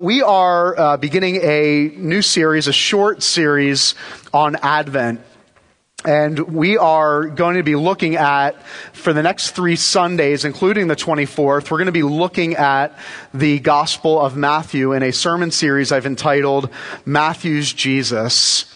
We are uh, beginning a new series, a short series on Advent. And we are going to be looking at, for the next three Sundays, including the 24th, we're going to be looking at the Gospel of Matthew in a sermon series I've entitled Matthew's Jesus.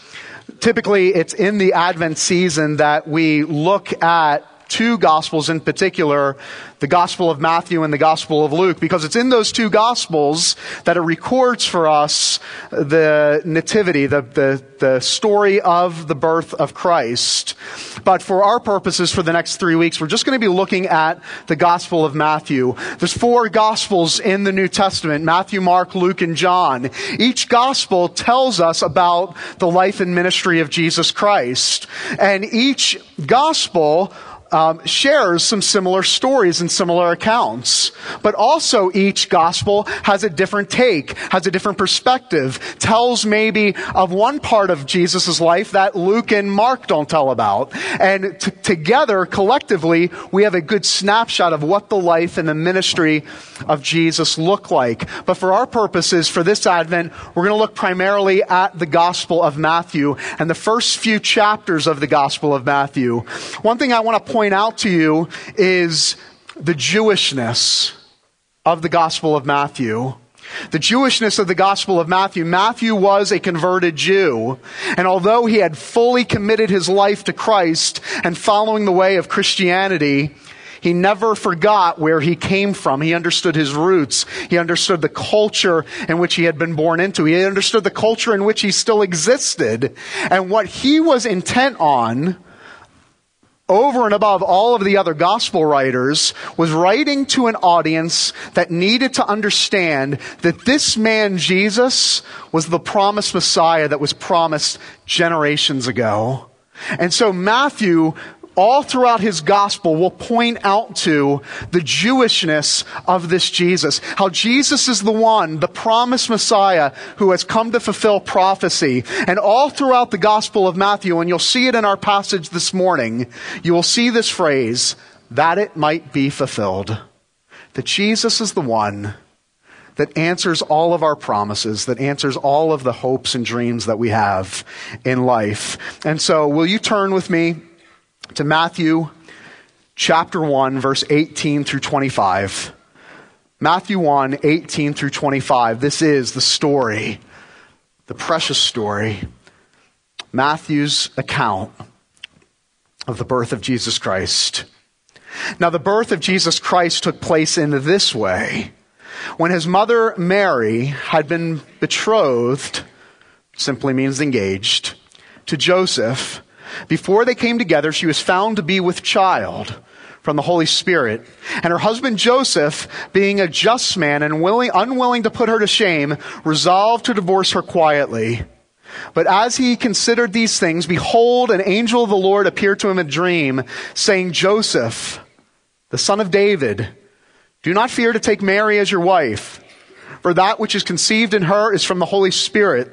Typically, it's in the Advent season that we look at two Gospels in particular, the Gospel of Matthew and the Gospel of Luke, because it's in those two Gospels that it records for us the nativity, the, the, the story of the birth of Christ. But for our purposes for the next three weeks, we're just going to be looking at the Gospel of Matthew. There's four Gospels in the New Testament, Matthew, Mark, Luke, and John. Each Gospel tells us about the life and ministry of Jesus Christ. And each Gospel um, shares some similar stories and similar accounts. But also each gospel has a different take, has a different perspective, tells maybe of one part of Jesus' life that Luke and Mark don't tell about. And t- together, collectively, we have a good snapshot of what the life and the ministry of Jesus look like. But for our purposes, for this Advent, we're going to look primarily at the Gospel of Matthew and the first few chapters of the Gospel of Matthew. One thing I want to point point out to you is the Jewishness of the Gospel of Matthew. The Jewishness of the Gospel of Matthew. Matthew was a converted Jew. And although he had fully committed his life to Christ and following the way of Christianity, he never forgot where he came from. He understood his roots. He understood the culture in which he had been born into. He understood the culture in which he still existed. And what he was intent on over and above all of the other gospel writers, was writing to an audience that needed to understand that this man, Jesus, was the promised Messiah that was promised generations ago. And so Matthew all throughout his gospel will point out to the Jewishness of this Jesus. How Jesus is the one, the promised Messiah who has come to fulfill prophecy. And all throughout the gospel of Matthew, and you'll see it in our passage this morning, you will see this phrase, that it might be fulfilled. That Jesus is the one that answers all of our promises, that answers all of the hopes and dreams that we have in life. And so, will you turn with me to Matthew chapter 1, verse 18 through 25. Matthew 1, 18 through 25. This is the story, the precious story, Matthew's account of the birth of Jesus Christ. Now, the birth of Jesus Christ took place in this way. When his mother Mary had been betrothed, simply means engaged, to Joseph, before they came together, she was found to be with child from the Holy Spirit. And her husband Joseph, being a just man and willing, unwilling to put her to shame, resolved to divorce her quietly. But as he considered these things, behold, an angel of the Lord appeared to him in a dream, saying, Joseph, the son of David, do not fear to take Mary as your wife, for that which is conceived in her is from the Holy Spirit.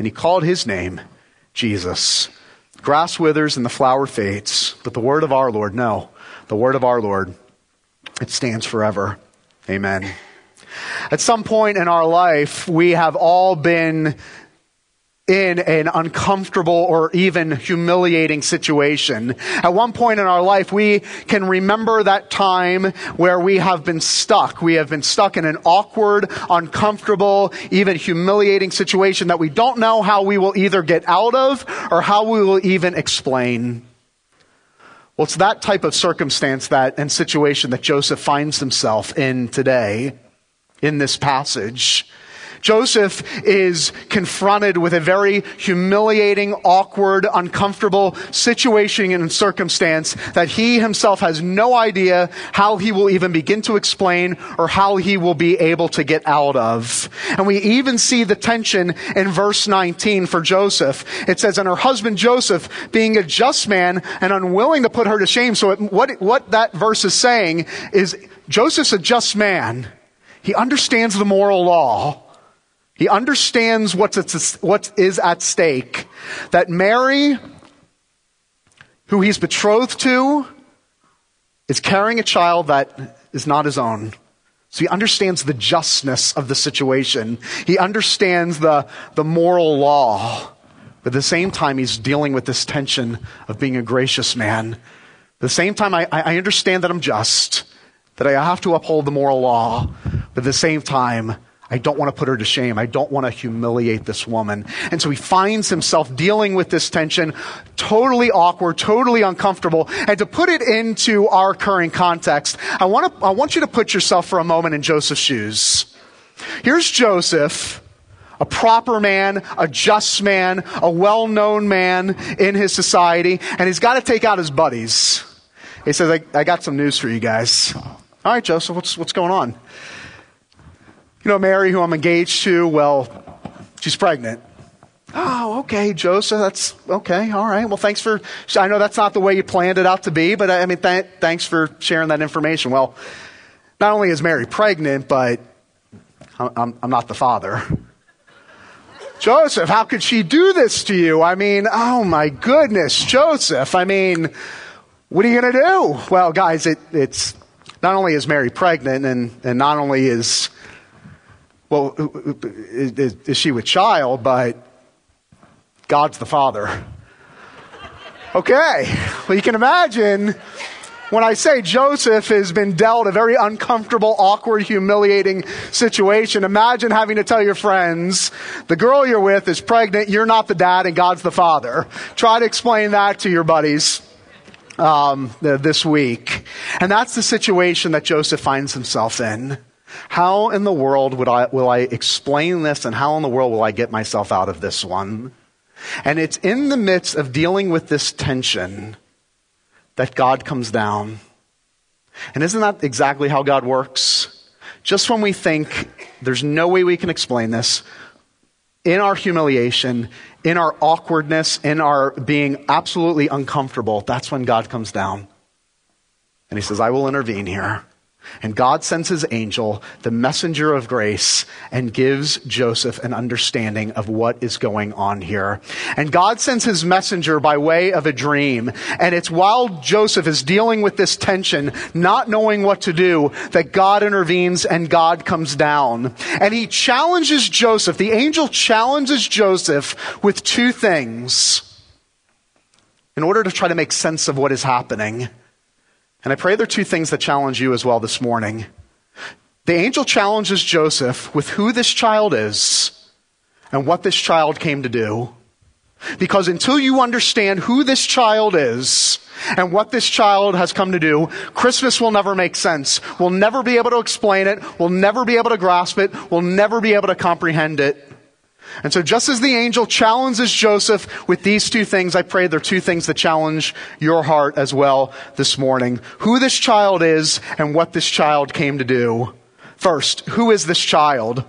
and he called his name Jesus. Grass withers and the flower fades, but the word of our Lord, no, the word of our Lord, it stands forever. Amen. At some point in our life, we have all been in an uncomfortable or even humiliating situation. At one point in our life, we can remember that time where we have been stuck. We have been stuck in an awkward, uncomfortable, even humiliating situation that we don't know how we will either get out of or how we will even explain. Well, it's that type of circumstance that and situation that Joseph finds himself in today in this passage. Joseph is confronted with a very humiliating, awkward, uncomfortable situation and circumstance that he himself has no idea how he will even begin to explain or how he will be able to get out of. And we even see the tension in verse 19 for Joseph. It says, and her husband Joseph, being a just man and unwilling to put her to shame. So what, what that verse is saying is Joseph's a just man. He understands the moral law. He understands what's at, what is at stake. That Mary, who he's betrothed to, is carrying a child that is not his own. So he understands the justness of the situation. He understands the, the moral law. But at the same time, he's dealing with this tension of being a gracious man. At the same time, I, I understand that I'm just, that I have to uphold the moral law. But at the same time, I don't want to put her to shame. I don't want to humiliate this woman. And so he finds himself dealing with this tension, totally awkward, totally uncomfortable. And to put it into our current context, I want, to, I want you to put yourself for a moment in Joseph's shoes. Here's Joseph, a proper man, a just man, a well known man in his society, and he's got to take out his buddies. He says, I, I got some news for you guys. All right, Joseph, what's, what's going on? You know, Mary, who I'm engaged to, well, she's pregnant. Oh, okay, Joseph, that's okay. All right. Well, thanks for, I know that's not the way you planned it out to be, but uh, I mean, th- thanks for sharing that information. Well, not only is Mary pregnant, but I'm, I'm not the father. Joseph, how could she do this to you? I mean, oh my goodness, Joseph. I mean, what are you going to do? Well, guys, it, it's not only is Mary pregnant and, and not only is well, is, is she with child? But God's the father. Okay. Well, you can imagine when I say Joseph has been dealt a very uncomfortable, awkward, humiliating situation, imagine having to tell your friends, the girl you're with is pregnant, you're not the dad, and God's the father. Try to explain that to your buddies um, this week. And that's the situation that Joseph finds himself in. How in the world would I, will I explain this and how in the world will I get myself out of this one? And it's in the midst of dealing with this tension that God comes down. And isn't that exactly how God works? Just when we think there's no way we can explain this, in our humiliation, in our awkwardness, in our being absolutely uncomfortable, that's when God comes down. And he says, I will intervene here. And God sends his angel, the messenger of grace, and gives Joseph an understanding of what is going on here. And God sends his messenger by way of a dream. And it's while Joseph is dealing with this tension, not knowing what to do, that God intervenes and God comes down. And he challenges Joseph. The angel challenges Joseph with two things in order to try to make sense of what is happening. And I pray there are two things that challenge you as well this morning. The angel challenges Joseph with who this child is and what this child came to do. Because until you understand who this child is and what this child has come to do, Christmas will never make sense. We'll never be able to explain it. We'll never be able to grasp it. We'll never be able to comprehend it. And so just as the angel challenges Joseph with these two things, I pray they're two things that challenge your heart as well this morning. Who this child is and what this child came to do. First, who is this child?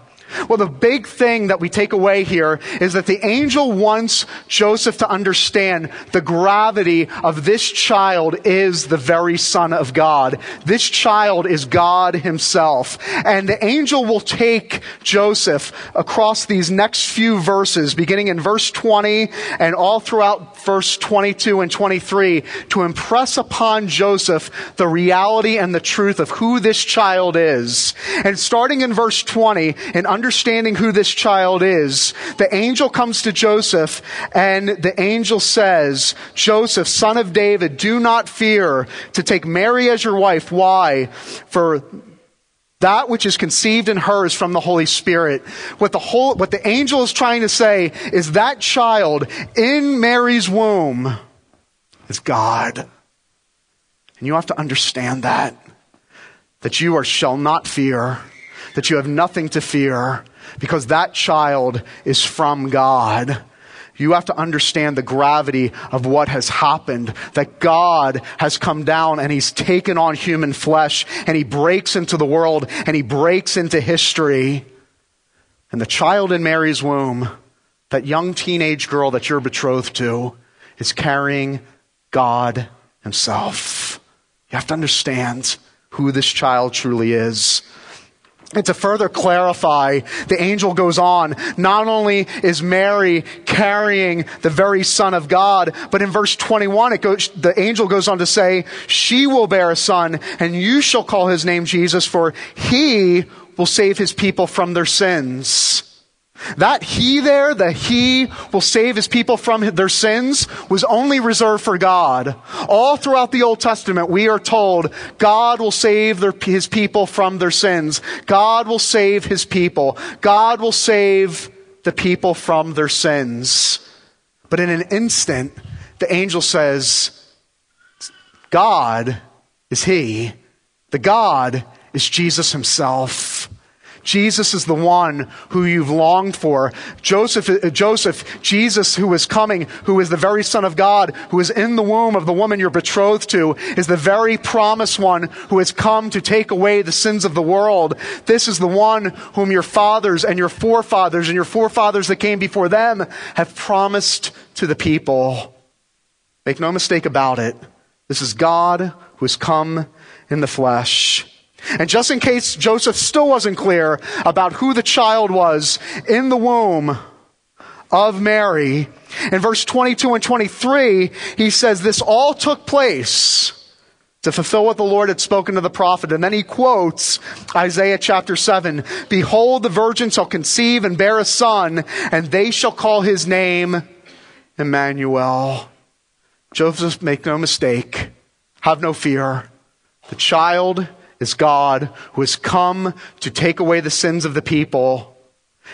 Well, the big thing that we take away here is that the angel wants Joseph to understand the gravity of this child is the very Son of God. This child is God Himself. And the angel will take Joseph across these next few verses, beginning in verse 20 and all throughout verse 22 and 23, to impress upon Joseph the reality and the truth of who this child is. And starting in verse 20, and understanding who this child is, the angel comes to Joseph and the angel says, Joseph, son of David, do not fear to take Mary as your wife. Why? For that which is conceived in her is from the Holy Spirit. What the whole, what the angel is trying to say is that child in Mary's womb is God. And you have to understand that. That you are, shall not fear that you have nothing to fear because that child is from God. You have to understand the gravity of what has happened, that God has come down and he's taken on human flesh and he breaks into the world and he breaks into history. And the child in Mary's womb, that young teenage girl that you're betrothed to, is carrying God himself. You have to understand who this child truly is. And to further clarify, the angel goes on. Not only is Mary carrying the very Son of God, but in verse 21, it goes, the angel goes on to say, She will bear a son, and you shall call his name Jesus, for he will save his people from their sins. That he there, the he will save his people from their sins, was only reserved for God. All throughout the Old Testament, we are told God will save their, his people from their sins. God will save his people. God will save the people from their sins. But in an instant, the angel says, God is he. The God is Jesus himself. Jesus is the one who you've longed for. Joseph, uh, Joseph, Jesus who is coming, who is the very Son of God, who is in the womb of the woman you're betrothed to, is the very promised one who has come to take away the sins of the world. This is the one whom your fathers and your forefathers and your forefathers that came before them have promised to the people. Make no mistake about it. This is God who has come in the flesh. And just in case Joseph still wasn't clear about who the child was in the womb of Mary, in verse 22 and 23, he says this all took place to fulfill what the Lord had spoken to the prophet. And then he quotes Isaiah chapter 7 Behold, the virgin shall conceive and bear a son, and they shall call his name Emmanuel. Joseph, make no mistake, have no fear. The child is God who has come to take away the sins of the people.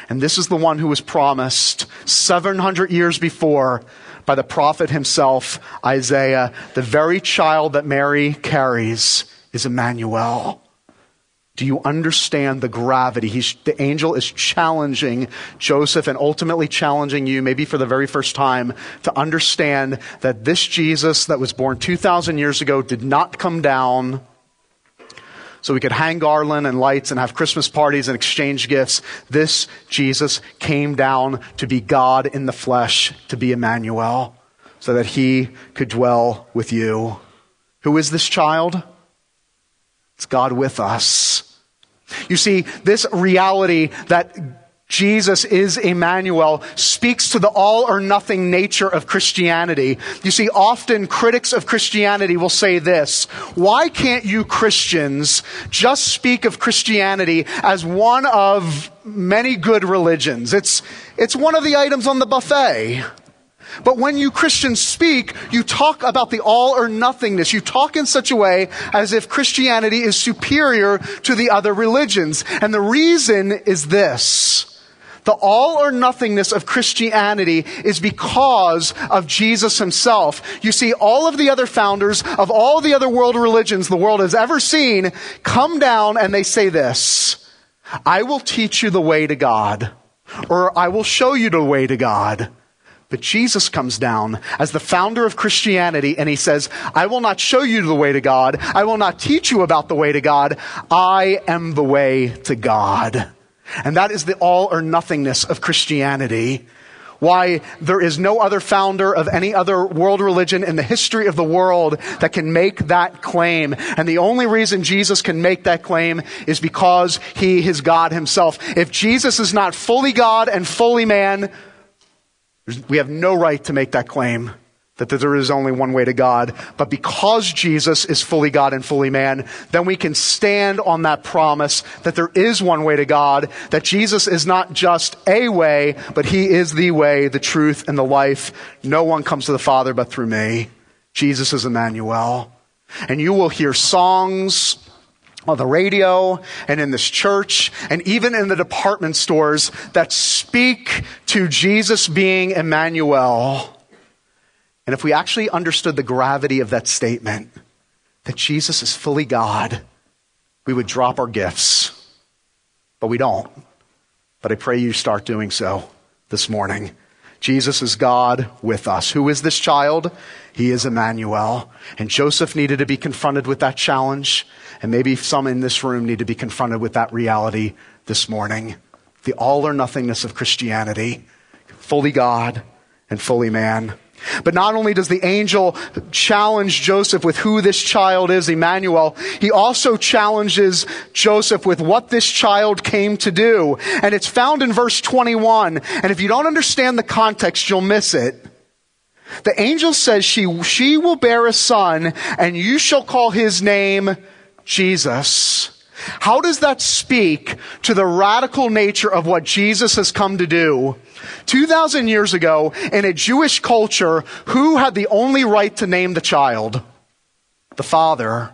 And this is the one who was promised 700 years before by the prophet himself, Isaiah. The very child that Mary carries is Emmanuel. Do you understand the gravity? He's, the angel is challenging Joseph and ultimately challenging you, maybe for the very first time, to understand that this Jesus that was born 2,000 years ago did not come down so we could hang garland and lights and have Christmas parties and exchange gifts. This Jesus came down to be God in the flesh, to be Emmanuel, so that he could dwell with you. Who is this child? It's God with us. You see, this reality that Jesus is Emmanuel speaks to the all or nothing nature of Christianity. You see, often critics of Christianity will say this, why can't you Christians just speak of Christianity as one of many good religions? It's, it's one of the items on the buffet. But when you Christians speak, you talk about the all or nothingness. You talk in such a way as if Christianity is superior to the other religions. And the reason is this. The all or nothingness of Christianity is because of Jesus himself. You see, all of the other founders of all the other world religions the world has ever seen come down and they say this, I will teach you the way to God, or I will show you the way to God. But Jesus comes down as the founder of Christianity and he says, I will not show you the way to God. I will not teach you about the way to God. I am the way to God. And that is the all or nothingness of Christianity. Why there is no other founder of any other world religion in the history of the world that can make that claim. And the only reason Jesus can make that claim is because he is God himself. If Jesus is not fully God and fully man, we have no right to make that claim that there is only one way to God. But because Jesus is fully God and fully man, then we can stand on that promise that there is one way to God, that Jesus is not just a way, but he is the way, the truth, and the life. No one comes to the Father but through me. Jesus is Emmanuel. And you will hear songs on the radio and in this church and even in the department stores that speak to Jesus being Emmanuel and if we actually understood the gravity of that statement, that Jesus is fully God, we would drop our gifts. but we don't. But I pray you start doing so this morning. Jesus is God with us. Who is this child? He is Emmanuel. And Joseph needed to be confronted with that challenge. And maybe some in this room need to be confronted with that reality this morning. The all or nothingness of Christianity. Fully God and fully man. But not only does the angel challenge Joseph with who this child is, Emmanuel, he also challenges Joseph with what this child came to do. And it's found in verse 21. And if you don't understand the context, you'll miss it. The angel says she, she will bear a son and you shall call his name Jesus. How does that speak to the radical nature of what Jesus has come to do? 2,000 years ago, in a Jewish culture, who had the only right to name the child? The father.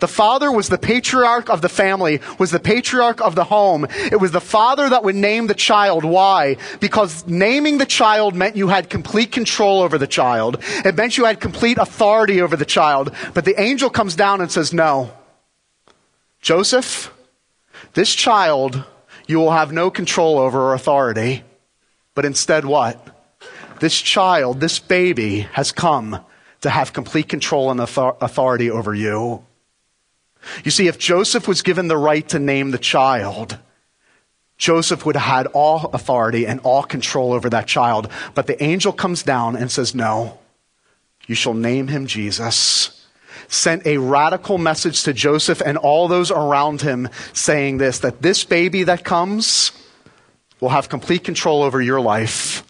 The father was the patriarch of the family, was the patriarch of the home. It was the father that would name the child. Why? Because naming the child meant you had complete control over the child. It meant you had complete authority over the child. But the angel comes down and says, no. Joseph, this child you will have no control over or authority. But instead, what? This child, this baby, has come to have complete control and authority over you. You see, if Joseph was given the right to name the child, Joseph would have had all authority and all control over that child. But the angel comes down and says, No, you shall name him Jesus. Sent a radical message to Joseph and all those around him saying this that this baby that comes, will have complete control over your life.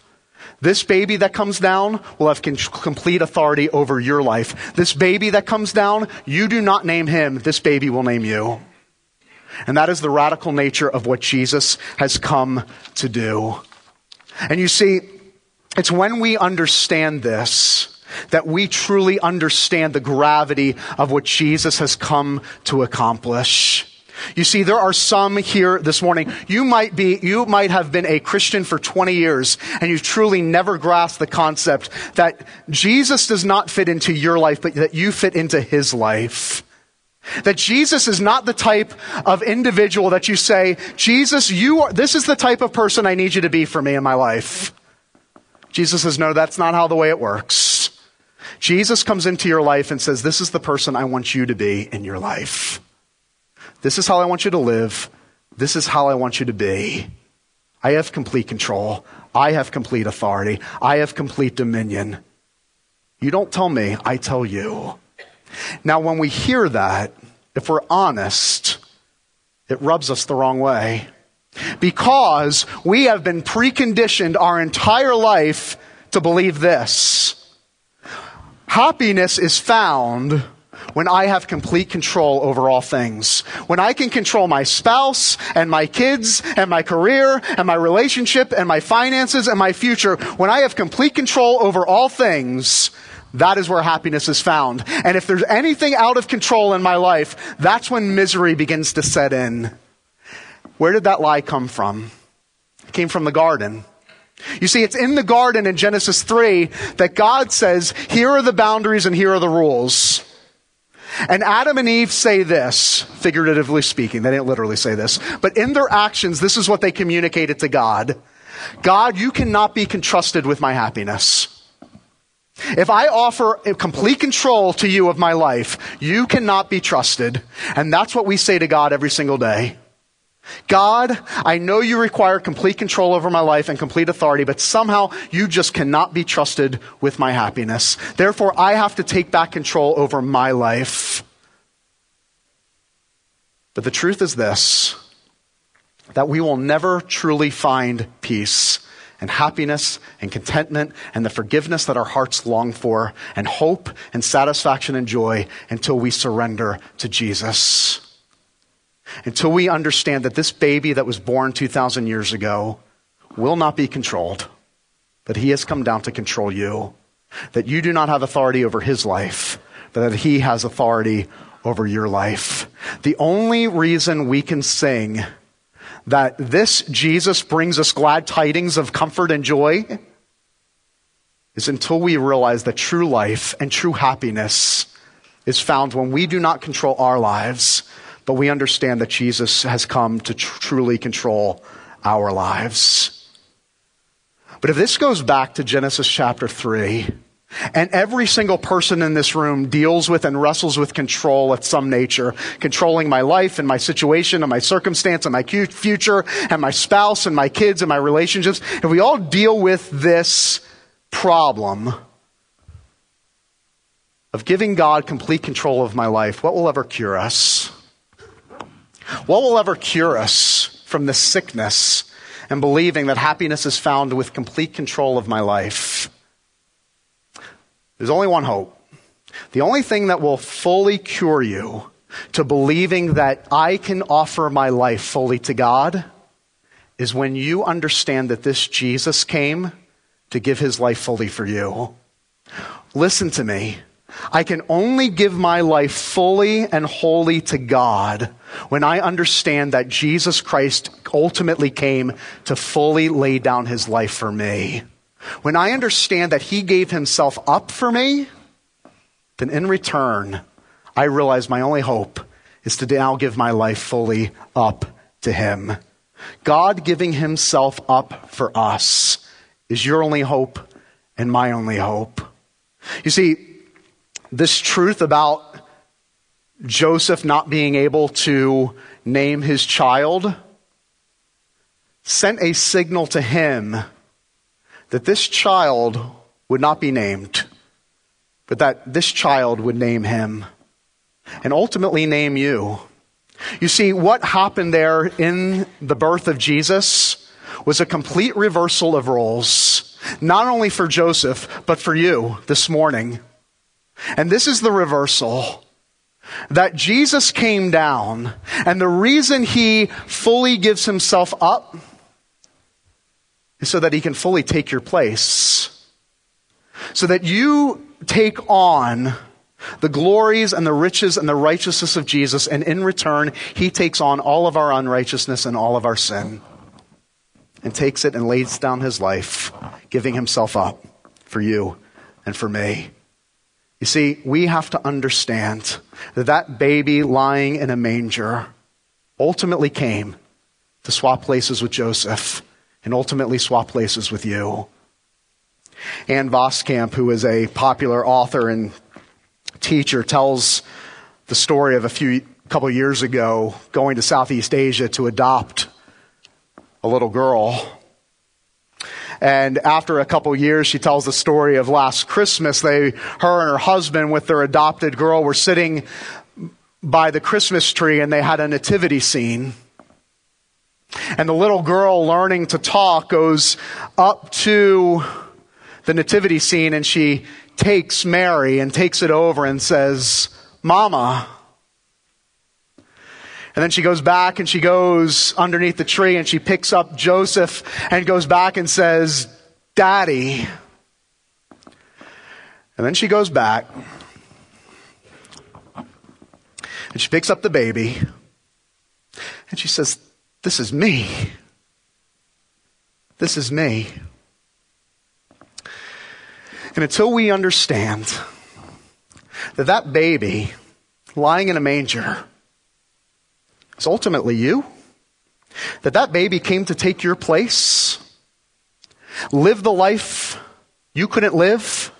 This baby that comes down will have complete authority over your life. This baby that comes down, you do not name him, this baby will name you. And that is the radical nature of what Jesus has come to do. And you see, it's when we understand this that we truly understand the gravity of what Jesus has come to accomplish. You see, there are some here this morning. You might be, you might have been a Christian for 20 years and you've truly never grasped the concept that Jesus does not fit into your life, but that you fit into his life. That Jesus is not the type of individual that you say, Jesus, you are, this is the type of person I need you to be for me in my life. Jesus says, no, that's not how the way it works. Jesus comes into your life and says, this is the person I want you to be in your life. This is how I want you to live. This is how I want you to be. I have complete control. I have complete authority. I have complete dominion. You don't tell me, I tell you. Now, when we hear that, if we're honest, it rubs us the wrong way. Because we have been preconditioned our entire life to believe this. Happiness is found when I have complete control over all things. When I can control my spouse and my kids and my career and my relationship and my finances and my future, when I have complete control over all things, that is where happiness is found. And if there's anything out of control in my life, that's when misery begins to set in. Where did that lie come from? It came from the garden. You see, it's in the garden in Genesis 3 that God says, here are the boundaries and here are the rules. And Adam and Eve say this, figuratively speaking. They didn't literally say this. But in their actions, this is what they communicated to God. God, you cannot be entrusted with my happiness. If I offer complete control to you of my life, you cannot be trusted. And that's what we say to God every single day. God, I know you require complete control over my life and complete authority, but somehow you just cannot be trusted with my happiness. Therefore, I have to take back control over my life. But the truth is this that we will never truly find peace and happiness and contentment and the forgiveness that our hearts long for and hope and satisfaction and joy until we surrender to Jesus until we understand that this baby that was born 2,000 years ago will not be controlled, that he has come down to control you, that you do not have authority over his life, but that he has authority over your life. The only reason we can sing that this Jesus brings us glad tidings of comfort and joy is until we realize that true life and true happiness is found when we do not control our lives, but we understand that Jesus has come to tr- truly control our lives. But if this goes back to Genesis chapter 3, and every single person in this room deals with and wrestles with control of some nature, controlling my life and my situation and my circumstance and my future and my spouse and my kids and my relationships. If we all deal with this problem of giving God complete control of my life, what will ever cure us? What will ever cure us from this sickness and believing that happiness is found with complete control of my life? There's only one hope. The only thing that will fully cure you to believing that I can offer my life fully to God is when you understand that this Jesus came to give his life fully for you. Listen to me. I can only give my life fully and wholly to God when I understand that Jesus Christ ultimately came to fully lay down his life for me. When I understand that he gave himself up for me, then in return, I realize my only hope is to now give my life fully up to him. God giving himself up for us is your only hope and my only hope. You see, this truth about Joseph not being able to name his child sent a signal to him that this child would not be named, but that this child would name him and ultimately name you. You see, what happened there in the birth of Jesus was a complete reversal of roles, not only for Joseph, but for you this morning. And this is the reversal that Jesus came down, and the reason he fully gives himself up is so that he can fully take your place. So that you take on the glories and the riches and the righteousness of Jesus, and in return, he takes on all of our unrighteousness and all of our sin, and takes it and lays down his life, giving himself up for you and for me. You see, we have to understand that that baby lying in a manger ultimately came to swap places with Joseph and ultimately swap places with you. Ann Voskamp, who is a popular author and teacher, tells the story of a few couple years ago going to Southeast Asia to adopt a little girl. And after a couple years, she tells the story of last Christmas. They, her and her husband with their adopted girl were sitting by the Christmas tree and they had a nativity scene. And the little girl learning to talk goes up to the nativity scene and she takes Mary and takes it over and says, Mama. And then she goes back and she goes underneath the tree and she picks up Joseph and goes back and says, Daddy. And then she goes back and she picks up the baby and she says, this is me. This is me. And until we understand that that baby lying in a manger is ultimately you, that that baby came to take your place, live the life you couldn't live,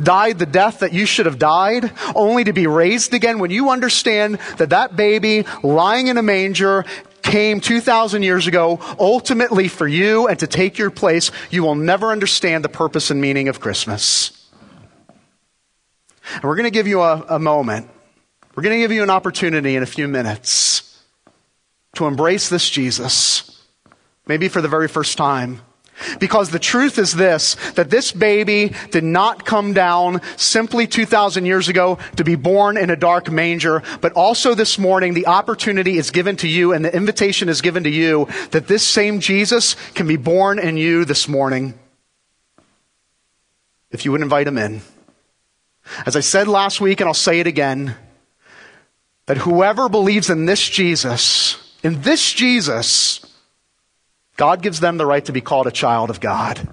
died the death that you should have died, only to be raised again, when you understand that that baby lying in a manger came 2,000 years ago ultimately for you and to take your place, you will never understand the purpose and meaning of Christmas. And we're going to give you a, a moment. We're going to give you an opportunity in a few minutes to embrace this Jesus, maybe for the very first time. Because the truth is this, that this baby did not come down simply 2,000 years ago to be born in a dark manger, but also this morning the opportunity is given to you and the invitation is given to you that this same Jesus can be born in you this morning. If you would invite him in. As I said last week, and I'll say it again, that whoever believes in this Jesus, in this Jesus, God gives them the right to be called a child of God.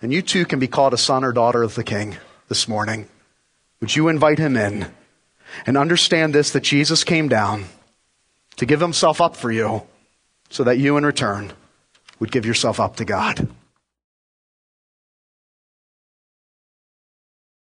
And you too can be called a son or daughter of the King this morning. Would you invite him in? and understand this that Jesus came down to give himself up for you so that you in return would give yourself up to God.